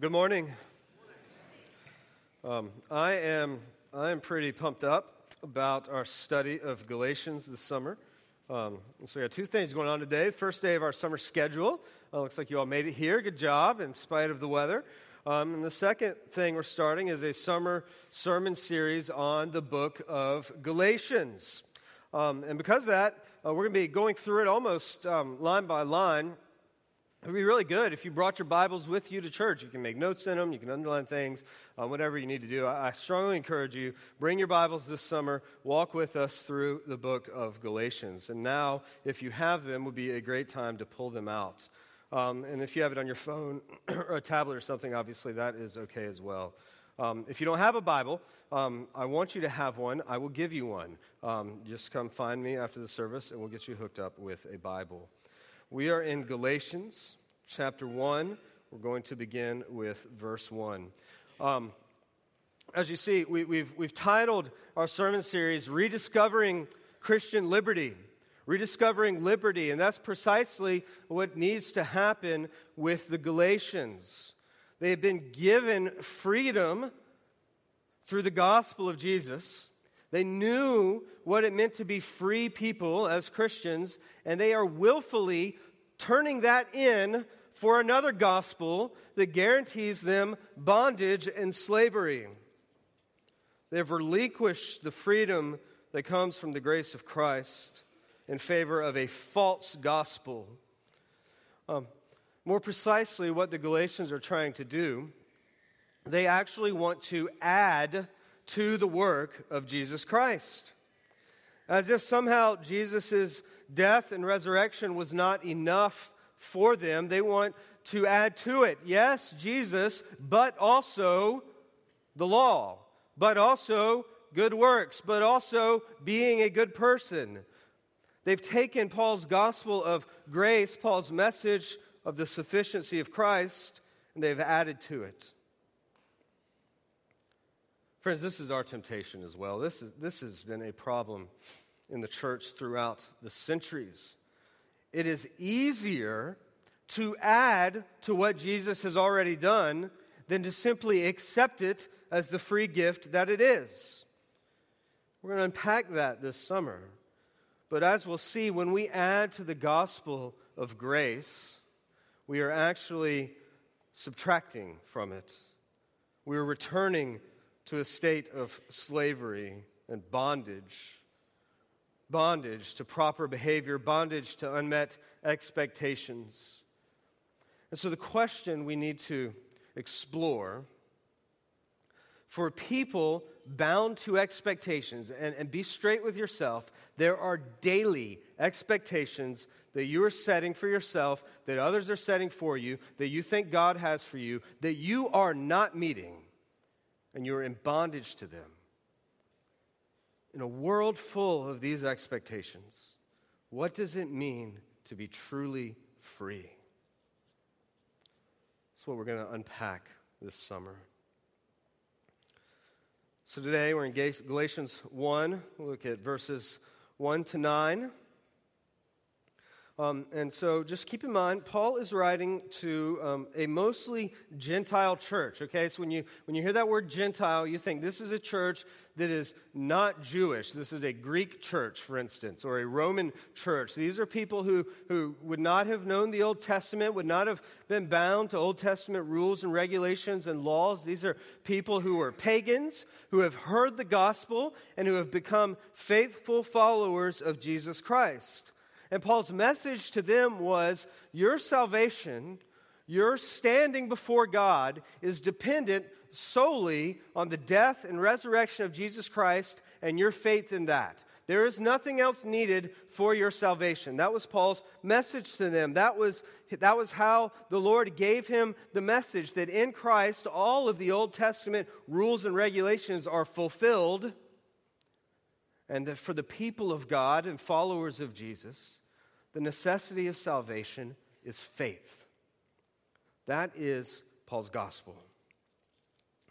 Good morning. Um, I am I am pretty pumped up about our study of Galatians this summer. Um, so we got two things going on today. First day of our summer schedule. Uh, looks like you all made it here. Good job in spite of the weather. Um, and the second thing we're starting is a summer sermon series on the book of Galatians. Um, and because of that, uh, we're going to be going through it almost um, line by line. It would be really good if you brought your Bibles with you to church. You can make notes in them, you can underline things, uh, whatever you need to do. I, I, strongly encourage you, bring your Bibles this summer, walk with us through the book of Galatians. And now, if you have them, would be a great time to pull them out. Um, and if you have it on your phone or a tablet or something, obviously that is okay as well. Um, if you don't have a Bible, um, I want you to have one. I will give you one. Um, just come find me after the service, and we'll get you hooked up with a Bible. We are in Galatians chapter 1. We're going to begin with verse 1. Um, as you see, we, we've, we've titled our sermon series Rediscovering Christian Liberty. Rediscovering liberty, and that's precisely what needs to happen with the Galatians. They have been given freedom through the gospel of Jesus. They knew what it meant to be free people as Christians, and they are willfully turning that in for another gospel that guarantees them bondage and slavery. They've relinquished the freedom that comes from the grace of Christ in favor of a false gospel. Um, more precisely, what the Galatians are trying to do, they actually want to add to the work of Jesus Christ. As if somehow Jesus' death and resurrection was not enough for them, they want to add to it. Yes, Jesus, but also the law, but also good works, but also being a good person. They've taken Paul's gospel of grace, Paul's message of the sufficiency of Christ, and they've added to it. Friends, this is our temptation as well. This, is, this has been a problem in the church throughout the centuries. It is easier to add to what Jesus has already done than to simply accept it as the free gift that it is. We're going to unpack that this summer. But as we'll see, when we add to the gospel of grace, we are actually subtracting from it. We are returning to a state of slavery and bondage. Bondage to proper behavior, bondage to unmet expectations. And so, the question we need to explore for people bound to expectations, and, and be straight with yourself, there are daily expectations that you are setting for yourself, that others are setting for you, that you think God has for you, that you are not meeting, and you're in bondage to them. In a world full of these expectations, what does it mean to be truly free? That's what we're going to unpack this summer. So today we're in Galatians 1. We'll look at verses 1 to 9. Um, and so just keep in mind, Paul is writing to um, a mostly Gentile church, okay? So when you, when you hear that word Gentile, you think this is a church that is not Jewish. This is a Greek church, for instance, or a Roman church. These are people who, who would not have known the Old Testament, would not have been bound to Old Testament rules and regulations and laws. These are people who are pagans, who have heard the gospel, and who have become faithful followers of Jesus Christ. And Paul's message to them was your salvation, your standing before God, is dependent solely on the death and resurrection of Jesus Christ and your faith in that. There is nothing else needed for your salvation. That was Paul's message to them. That was, that was how the Lord gave him the message that in Christ all of the Old Testament rules and regulations are fulfilled. And that for the people of God and followers of Jesus, the necessity of salvation is faith. That is Paul's gospel.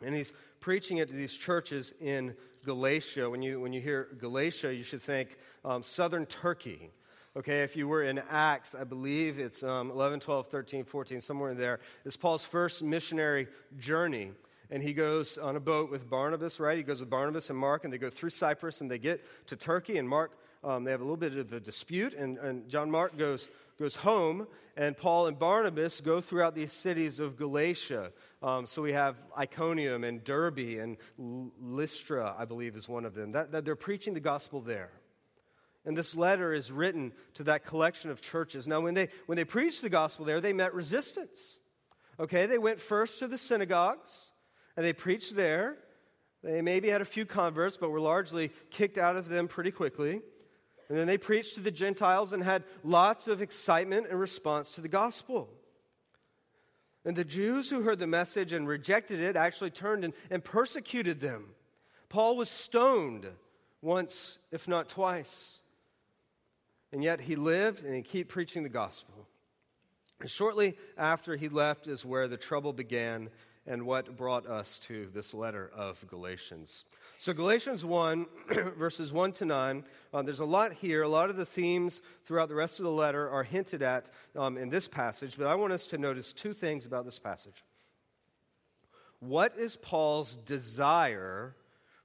And he's preaching it to these churches in Galatia. When you, when you hear Galatia, you should think um, southern Turkey. Okay, if you were in Acts, I believe it's um, 11, 12, 13, 14, somewhere in there, is Paul's first missionary journey. And he goes on a boat with Barnabas, right? He goes with Barnabas and Mark, and they go through Cyprus and they get to Turkey. And Mark, um, they have a little bit of a dispute, and, and John Mark goes, goes home, and Paul and Barnabas go throughout these cities of Galatia. Um, so we have Iconium and Derbe and Lystra, I believe, is one of them. That, that they're preaching the gospel there. And this letter is written to that collection of churches. Now, when they, when they preached the gospel there, they met resistance. Okay, they went first to the synagogues and they preached there. They maybe had a few converts, but were largely kicked out of them pretty quickly. And then they preached to the Gentiles and had lots of excitement in response to the gospel. And the Jews who heard the message and rejected it actually turned and, and persecuted them. Paul was stoned once, if not twice. And yet he lived and he kept preaching the gospel. And shortly after he left is where the trouble began and what brought us to this letter of Galatians. So, Galatians 1, verses 1 to 9, uh, there's a lot here. A lot of the themes throughout the rest of the letter are hinted at um, in this passage, but I want us to notice two things about this passage. What is Paul's desire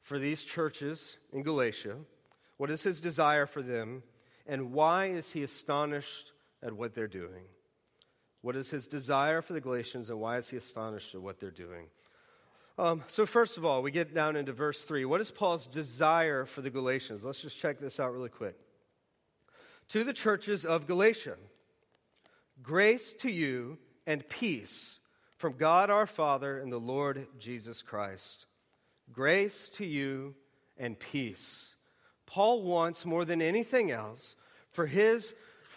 for these churches in Galatia? What is his desire for them? And why is he astonished at what they're doing? What is his desire for the Galatians, and why is he astonished at what they're doing? Um, so, first of all, we get down into verse 3. What is Paul's desire for the Galatians? Let's just check this out really quick. To the churches of Galatia, grace to you and peace from God our Father and the Lord Jesus Christ. Grace to you and peace. Paul wants more than anything else for his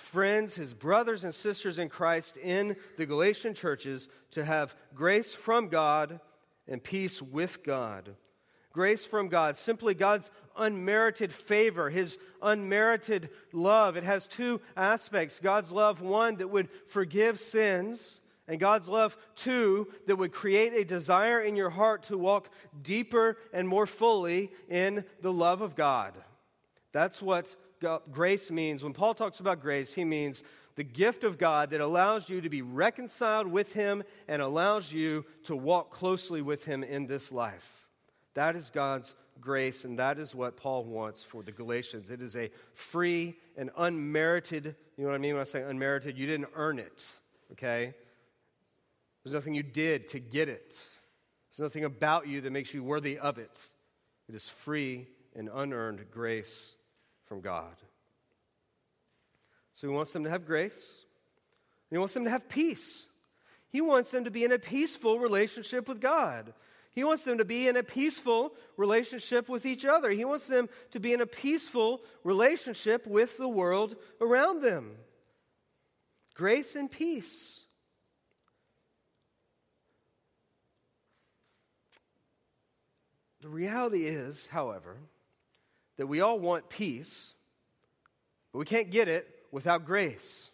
friends, his brothers and sisters in Christ in the Galatian churches to have grace from God and peace with God. Grace from God, simply God's unmerited favor, his unmerited love. It has two aspects God's love, one, that would forgive sins, and God's love, two, that would create a desire in your heart to walk deeper and more fully in the love of God. That's what grace means. When Paul talks about grace, he means the gift of God that allows you to be reconciled with Him and allows you to walk closely with Him in this life. That is God's grace, and that is what Paul wants for the Galatians. It is a free and unmerited, you know what I mean when I say unmerited? You didn't earn it, okay? There's nothing you did to get it. There's nothing about you that makes you worthy of it. It is free and unearned grace from God. So he wants them to have grace, he wants them to have peace. He wants them to be in a peaceful relationship with God. He wants them to be in a peaceful relationship with each other. He wants them to be in a peaceful relationship with the world around them. Grace and peace. The reality is, however, that we all want peace, but we can't get it without grace.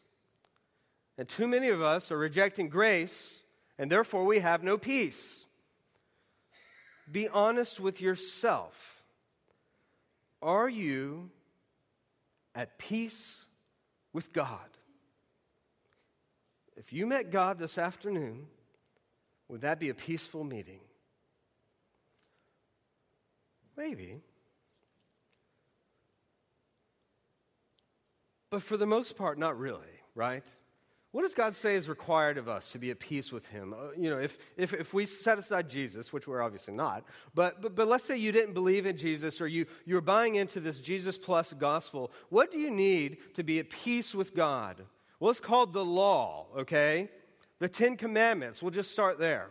And too many of us are rejecting grace, and therefore we have no peace. Be honest with yourself. Are you at peace with God? If you met God this afternoon, would that be a peaceful meeting? Maybe. But for the most part, not really, right? What does God say is required of us to be at peace with Him? Uh, you know, if, if, if we set aside Jesus, which we're obviously not, but, but, but let's say you didn't believe in Jesus or you, you're buying into this Jesus plus gospel, what do you need to be at peace with God? Well, it's called the law, okay? The Ten Commandments. We'll just start there.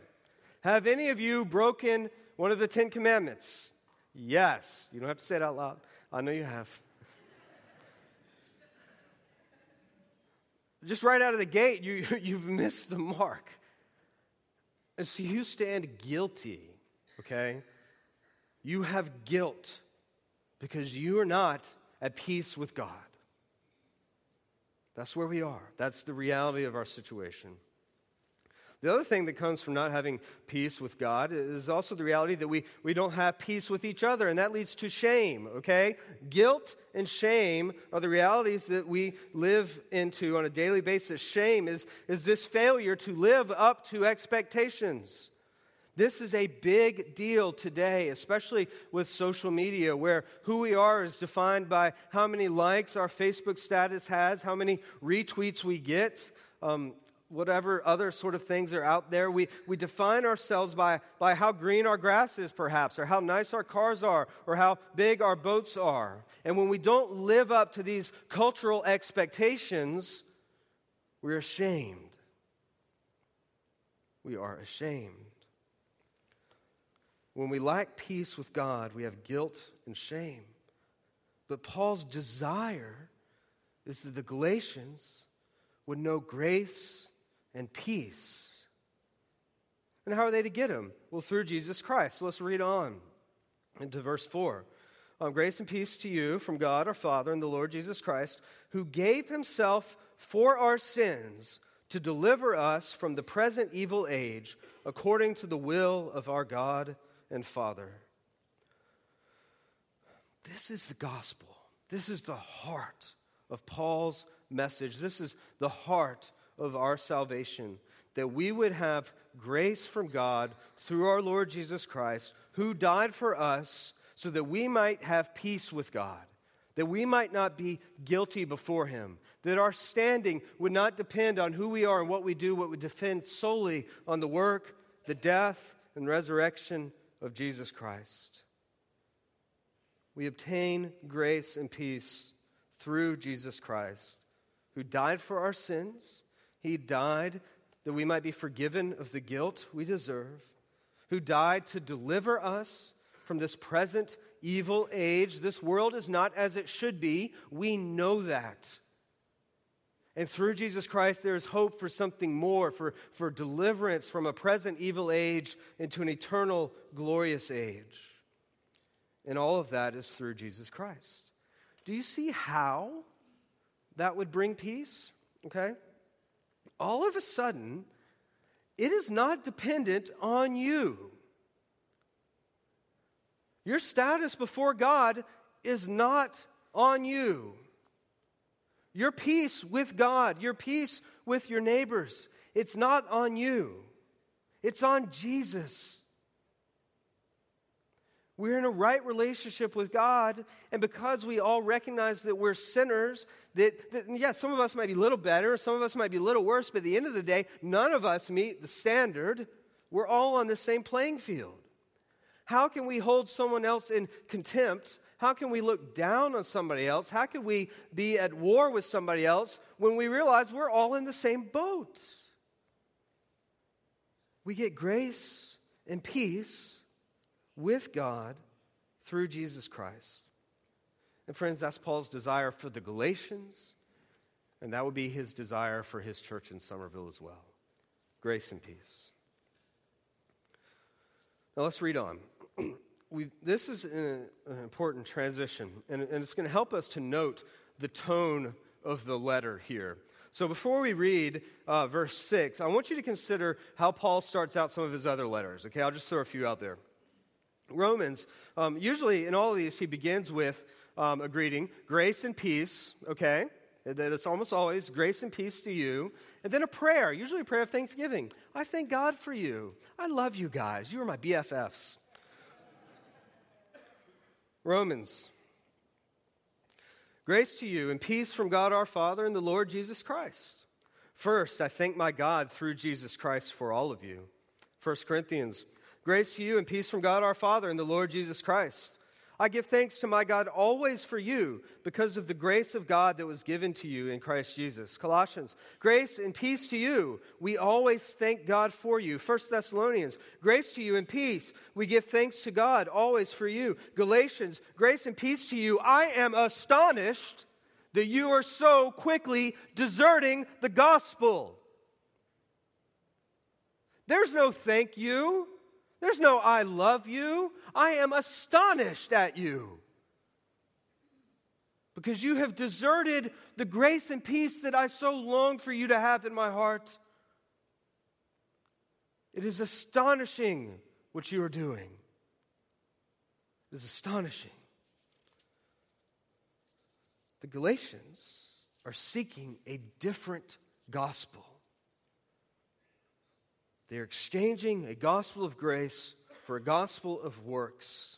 Have any of you broken one of the Ten Commandments? Yes. You don't have to say it out loud. I know you have. Just right out of the gate, you, you've missed the mark. And so you stand guilty, okay? You have guilt because you are not at peace with God. That's where we are. That's the reality of our situation. The other thing that comes from not having peace with God is also the reality that we, we don't have peace with each other, and that leads to shame, okay? Guilt and shame are the realities that we live into on a daily basis. Shame is, is this failure to live up to expectations. This is a big deal today, especially with social media, where who we are is defined by how many likes our Facebook status has, how many retweets we get. Um, whatever other sort of things are out there. We, we define ourselves by, by how green our grass is, perhaps, or how nice our cars are, or how big our boats are. And when we don't live up to these cultural expectations, we're ashamed. We are ashamed. When we lack peace with God, we have guilt and shame. But Paul's desire is that the Galatians would know grace and peace. And how are they to get them? Well, through Jesus Christ. So let's read on into verse 4. Um, grace and peace to you from God our Father and the Lord Jesus Christ, who gave himself for our sins to deliver us from the present evil age, according to the will of our God and Father. This is the gospel. This is the heart of Paul's message. This is the heart of our salvation, that we would have grace from God through our Lord Jesus Christ, who died for us so that we might have peace with God, that we might not be guilty before Him, that our standing would not depend on who we are and what we do, but would depend solely on the work, the death, and resurrection of Jesus Christ. We obtain grace and peace through Jesus Christ, who died for our sins he died that we might be forgiven of the guilt we deserve, who died to deliver us from this present evil age. This world is not as it should be. We know that. And through Jesus Christ, there is hope for something more, for, for deliverance from a present evil age into an eternal, glorious age. And all of that is through Jesus Christ. Do you see how that would bring peace? Okay? All of a sudden, it is not dependent on you. Your status before God is not on you. Your peace with God, your peace with your neighbors, it's not on you. It's on Jesus. We're in a right relationship with God, and because we all recognize that we're sinners, that, that, yeah, some of us might be a little better, some of us might be a little worse, but at the end of the day, none of us meet the standard. We're all on the same playing field. How can we hold someone else in contempt? How can we look down on somebody else? How can we be at war with somebody else when we realize we're all in the same boat? We get grace and peace with God through Jesus Christ. And friends, that's Paul's desire for the Galatians, and that would be his desire for his church in Somerville as well. Grace and peace. Now let's read on. we, this is an, an important transition, and, and it's going to help us to note the tone of the letter here. So before we read uh, verse 6, I want you to consider how Paul starts out some of his other letters. Okay, I'll just throw a few out there. Romans, um, usually in all of these, he begins with um, a greeting grace and peace, okay? That it's almost always grace and peace to you. And then a prayer, usually a prayer of thanksgiving. I thank God for you. I love you guys. You are my BFFs. Romans. Grace to you and peace from God our Father and the Lord Jesus Christ. First, I thank my God through Jesus Christ for all of you. 1 Corinthians. Grace to you and peace from God our Father and the Lord Jesus Christ. I give thanks to my God always for you because of the grace of God that was given to you in Christ Jesus. Colossians, grace and peace to you. We always thank God for you. 1 Thessalonians, grace to you and peace. We give thanks to God always for you. Galatians, grace and peace to you. I am astonished that you are so quickly deserting the gospel. There's no thank you. There's no I love you. I am astonished at you because you have deserted the grace and peace that I so long for you to have in my heart. It is astonishing what you are doing. It is astonishing. The Galatians are seeking a different gospel. They are exchanging a gospel of grace for a gospel of works.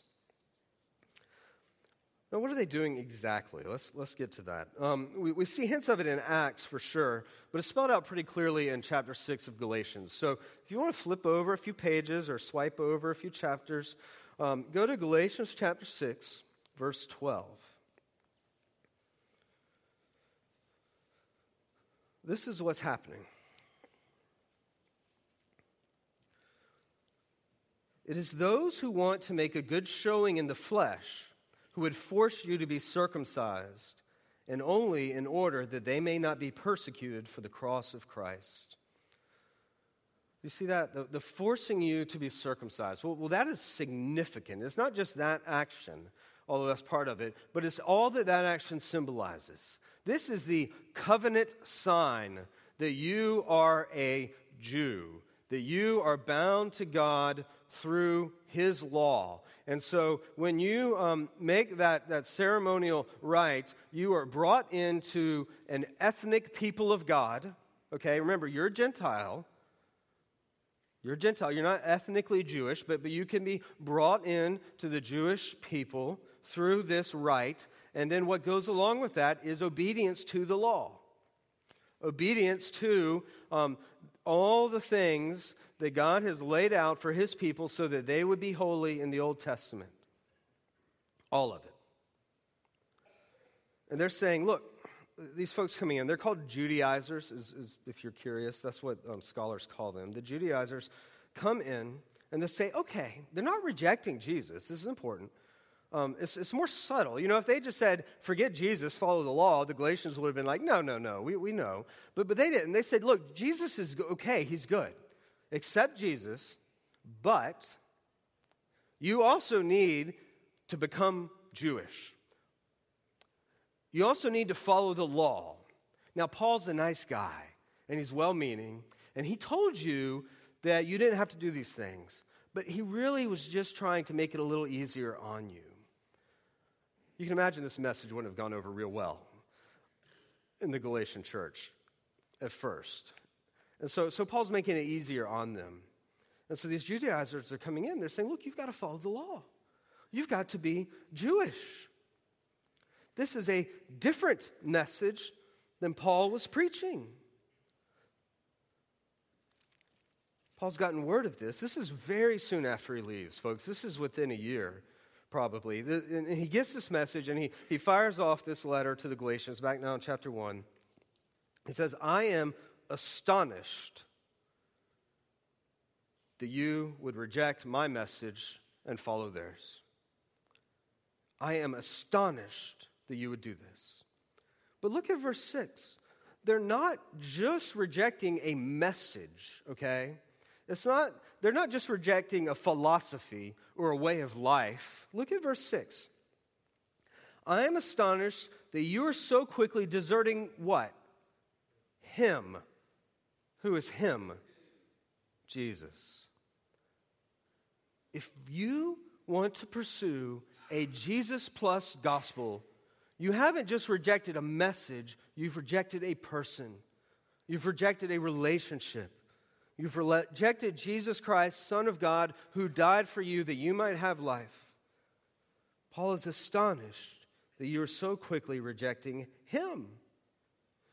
Now, what are they doing exactly? Let's, let's get to that. Um, we, we see hints of it in Acts for sure, but it's spelled out pretty clearly in chapter 6 of Galatians. So if you want to flip over a few pages or swipe over a few chapters, um, go to Galatians chapter 6, verse 12. This is what's happening. It is those who want to make a good showing in the flesh who would force you to be circumcised, and only in order that they may not be persecuted for the cross of Christ. You see that? The, the forcing you to be circumcised. Well, well, that is significant. It's not just that action, although that's part of it, but it's all that that action symbolizes. This is the covenant sign that you are a Jew, that you are bound to God through His law. And so when you um, make that, that ceremonial rite, you are brought into an ethnic people of God. Okay, remember, you're Gentile. You're Gentile. You're not ethnically Jewish, but, but you can be brought in to the Jewish people through this rite. And then what goes along with that is obedience to the law. Obedience to um, all the things that God has laid out for his people so that they would be holy in the Old Testament. All of it. And they're saying, look, these folks coming in, they're called Judaizers, is, is, if you're curious. That's what um, scholars call them. The Judaizers come in and they say, okay, they're not rejecting Jesus. This is important. Um, it's, it's, more subtle. You know, if they just said, forget Jesus, follow the law, the Galatians would have been like, no, no, no, we, we know. But, but they didn't. They said, look, Jesus is okay, he's good accept Jesus, but you also need to become Jewish. You also need to follow the law. Now, Paul's a nice guy, and he's well meaning, and he told you that you didn't have to do these things, but he really was just trying to make it a little easier on you. You can imagine this message wouldn't have gone over real well in the Galatian church at first. And so, so Paul's making it easier on them. And so these Judaizers are coming in. They're saying, look, you've got to follow the law. You've got to be Jewish. This is a different message than Paul was preaching. Paul's gotten word of this. This is very soon after he leaves, folks. This is within a year, probably. And he gets this message and he, he fires off this letter to the Galatians, back now in chapter 1. He says, I am astonished that you would reject my message and follow theirs. I am astonished that you would do this. But look at verse 6. They're not just rejecting a message, okay? It's not, they're not just rejecting a philosophy or a way of life. Look at verse 6. I am astonished that you are so quickly deserting what? Him who is Him? Jesus. If you want to pursue a Jesus plus gospel, you haven't just rejected a message, you've rejected a person. You've rejected a relationship. You've rejected Jesus Christ, Son of God, who died for you that you might have life. Paul is astonished that you are so quickly rejecting him.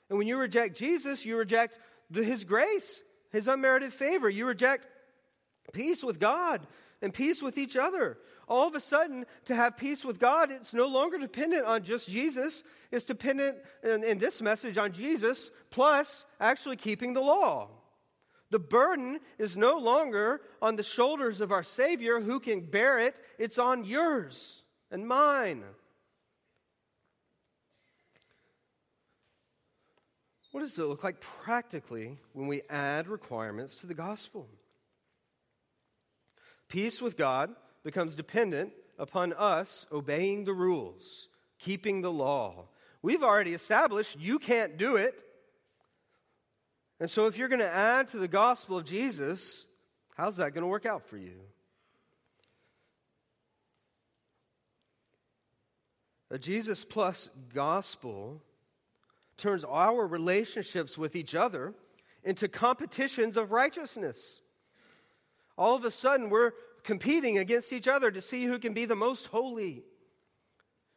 And when you reject Jesus, you reject the, His grace, His unmerited favor. You reject peace with God and peace with each other. All of a sudden, to have peace with God, it's no longer dependent on just Jesus. It's dependent in, in this message on Jesus, plus actually keeping the law. The burden is no longer on the shoulders of our Savior who can bear it, it's on yours and mine. What does it look like practically when we add requirements to the gospel? Peace with God becomes dependent upon us obeying the rules, keeping the law. We've already established you can't do it. And so, if you're going to add to the gospel of Jesus How's that going to work out for you? A Jesus plus gospel turns our relationships with each other into competitions of righteousness. All of a sudden, we're competing against each other to see who can be the most holy.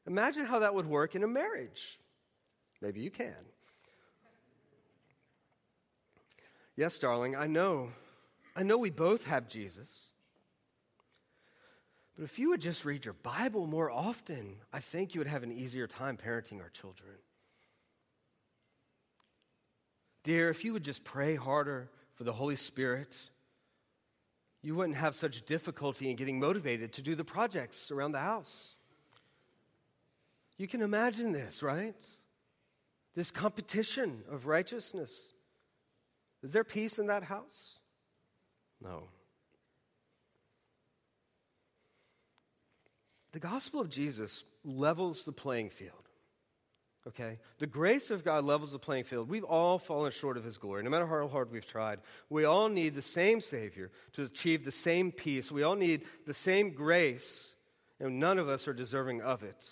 Imagine how that would work in a marriage. Maybe you can. Yes, darling, I know. I know we both have Jesus. But if you would just read your Bible more often, I think you would have an easier time parenting our children. Dear, if you would just pray harder for the Holy Spirit, you wouldn't have such difficulty in getting motivated to do the projects around the house. You can imagine this, right? This competition of righteousness. Is there peace in that house? No. The gospel of Jesus levels the playing field. Okay? The grace of God levels the playing field. We've all fallen short of his glory, no matter how hard we've tried. We all need the same Savior to achieve the same peace. We all need the same grace, and none of us are deserving of it.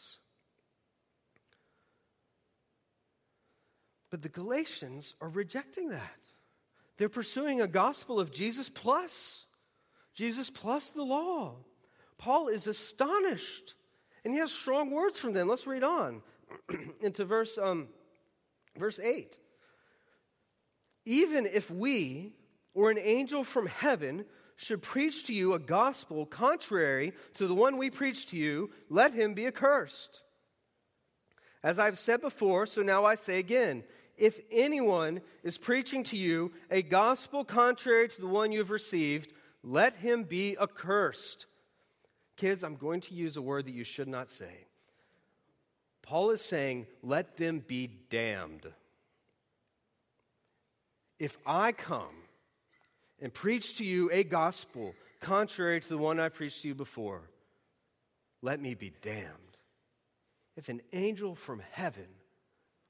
But the Galatians are rejecting that. They're pursuing a gospel of Jesus plus, Jesus plus the law. Paul is astonished, and he has strong words from them. Let's read on into verse, um, verse 8. Even if we or an angel from heaven should preach to you a gospel contrary to the one we preach to you, let him be accursed. As I've said before, so now I say again if anyone is preaching to you a gospel contrary to the one you've received, let him be accursed. Kids, I'm going to use a word that you should not say. Paul is saying, let them be damned. If I come and preach to you a gospel contrary to the one I preached to you before, let me be damned. If an angel from heaven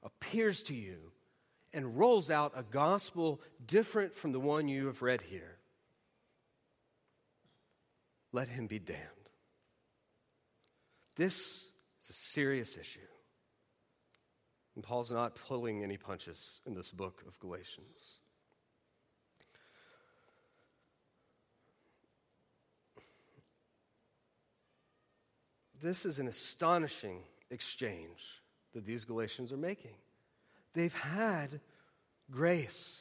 appears to you and rolls out a gospel different from the one you have read here, let him be damned. This is a serious issue. And Paul's not pulling any punches in this book of Galatians. This is an astonishing exchange that these Galatians are making. They've had grace,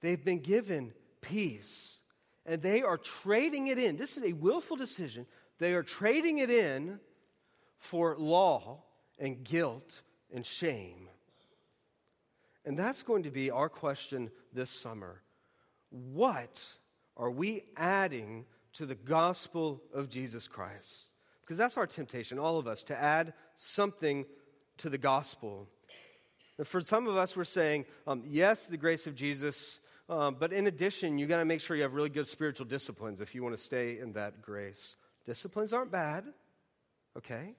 they've been given peace, and they are trading it in. This is a willful decision. They are trading it in for law and guilt and shame. And that's going to be our question this summer. What are we adding to the gospel of Jesus Christ? Because that's our temptation, all of us, to add something to the gospel. For some of us, we're saying, um, yes, the grace of Jesus, um, but in addition, you got to make sure you have really good spiritual disciplines if you want to stay in that grace. Disciplines aren't bad, okay?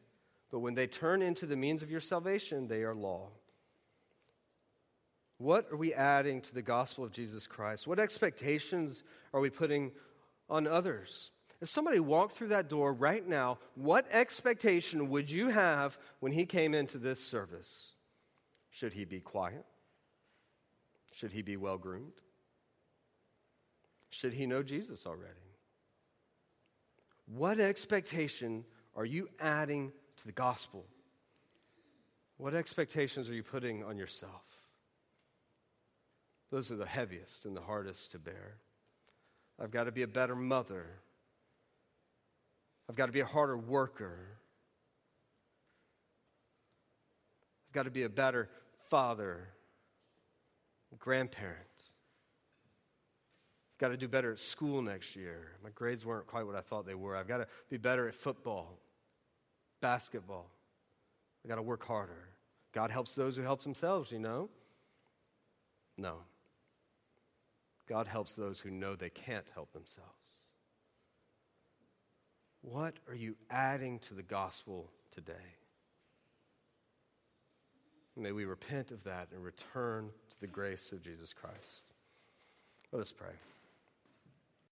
But when they turn into the means of your salvation, they are law. What are we adding to the gospel of Jesus Christ? What expectations are we putting on others? If somebody walked through that door right now, what expectation would you have when he came into this service? Should he be quiet? Should he be well groomed? Should he know Jesus already? What expectation are you adding to the gospel? What expectations are you putting on yourself? Those are the heaviest and the hardest to bear. I've got to be a better mother. I've got to be a harder worker. I've got to be a better father, grandparent. I've got to do better at school next year. My grades weren't quite what I thought they were. I've got to be better at football, basketball. I've got to work harder. God helps those who help themselves, you know? No. God helps those who know they can't help themselves. What are you adding to the gospel today? May we repent of that and return to the grace of Jesus Christ. Let us pray.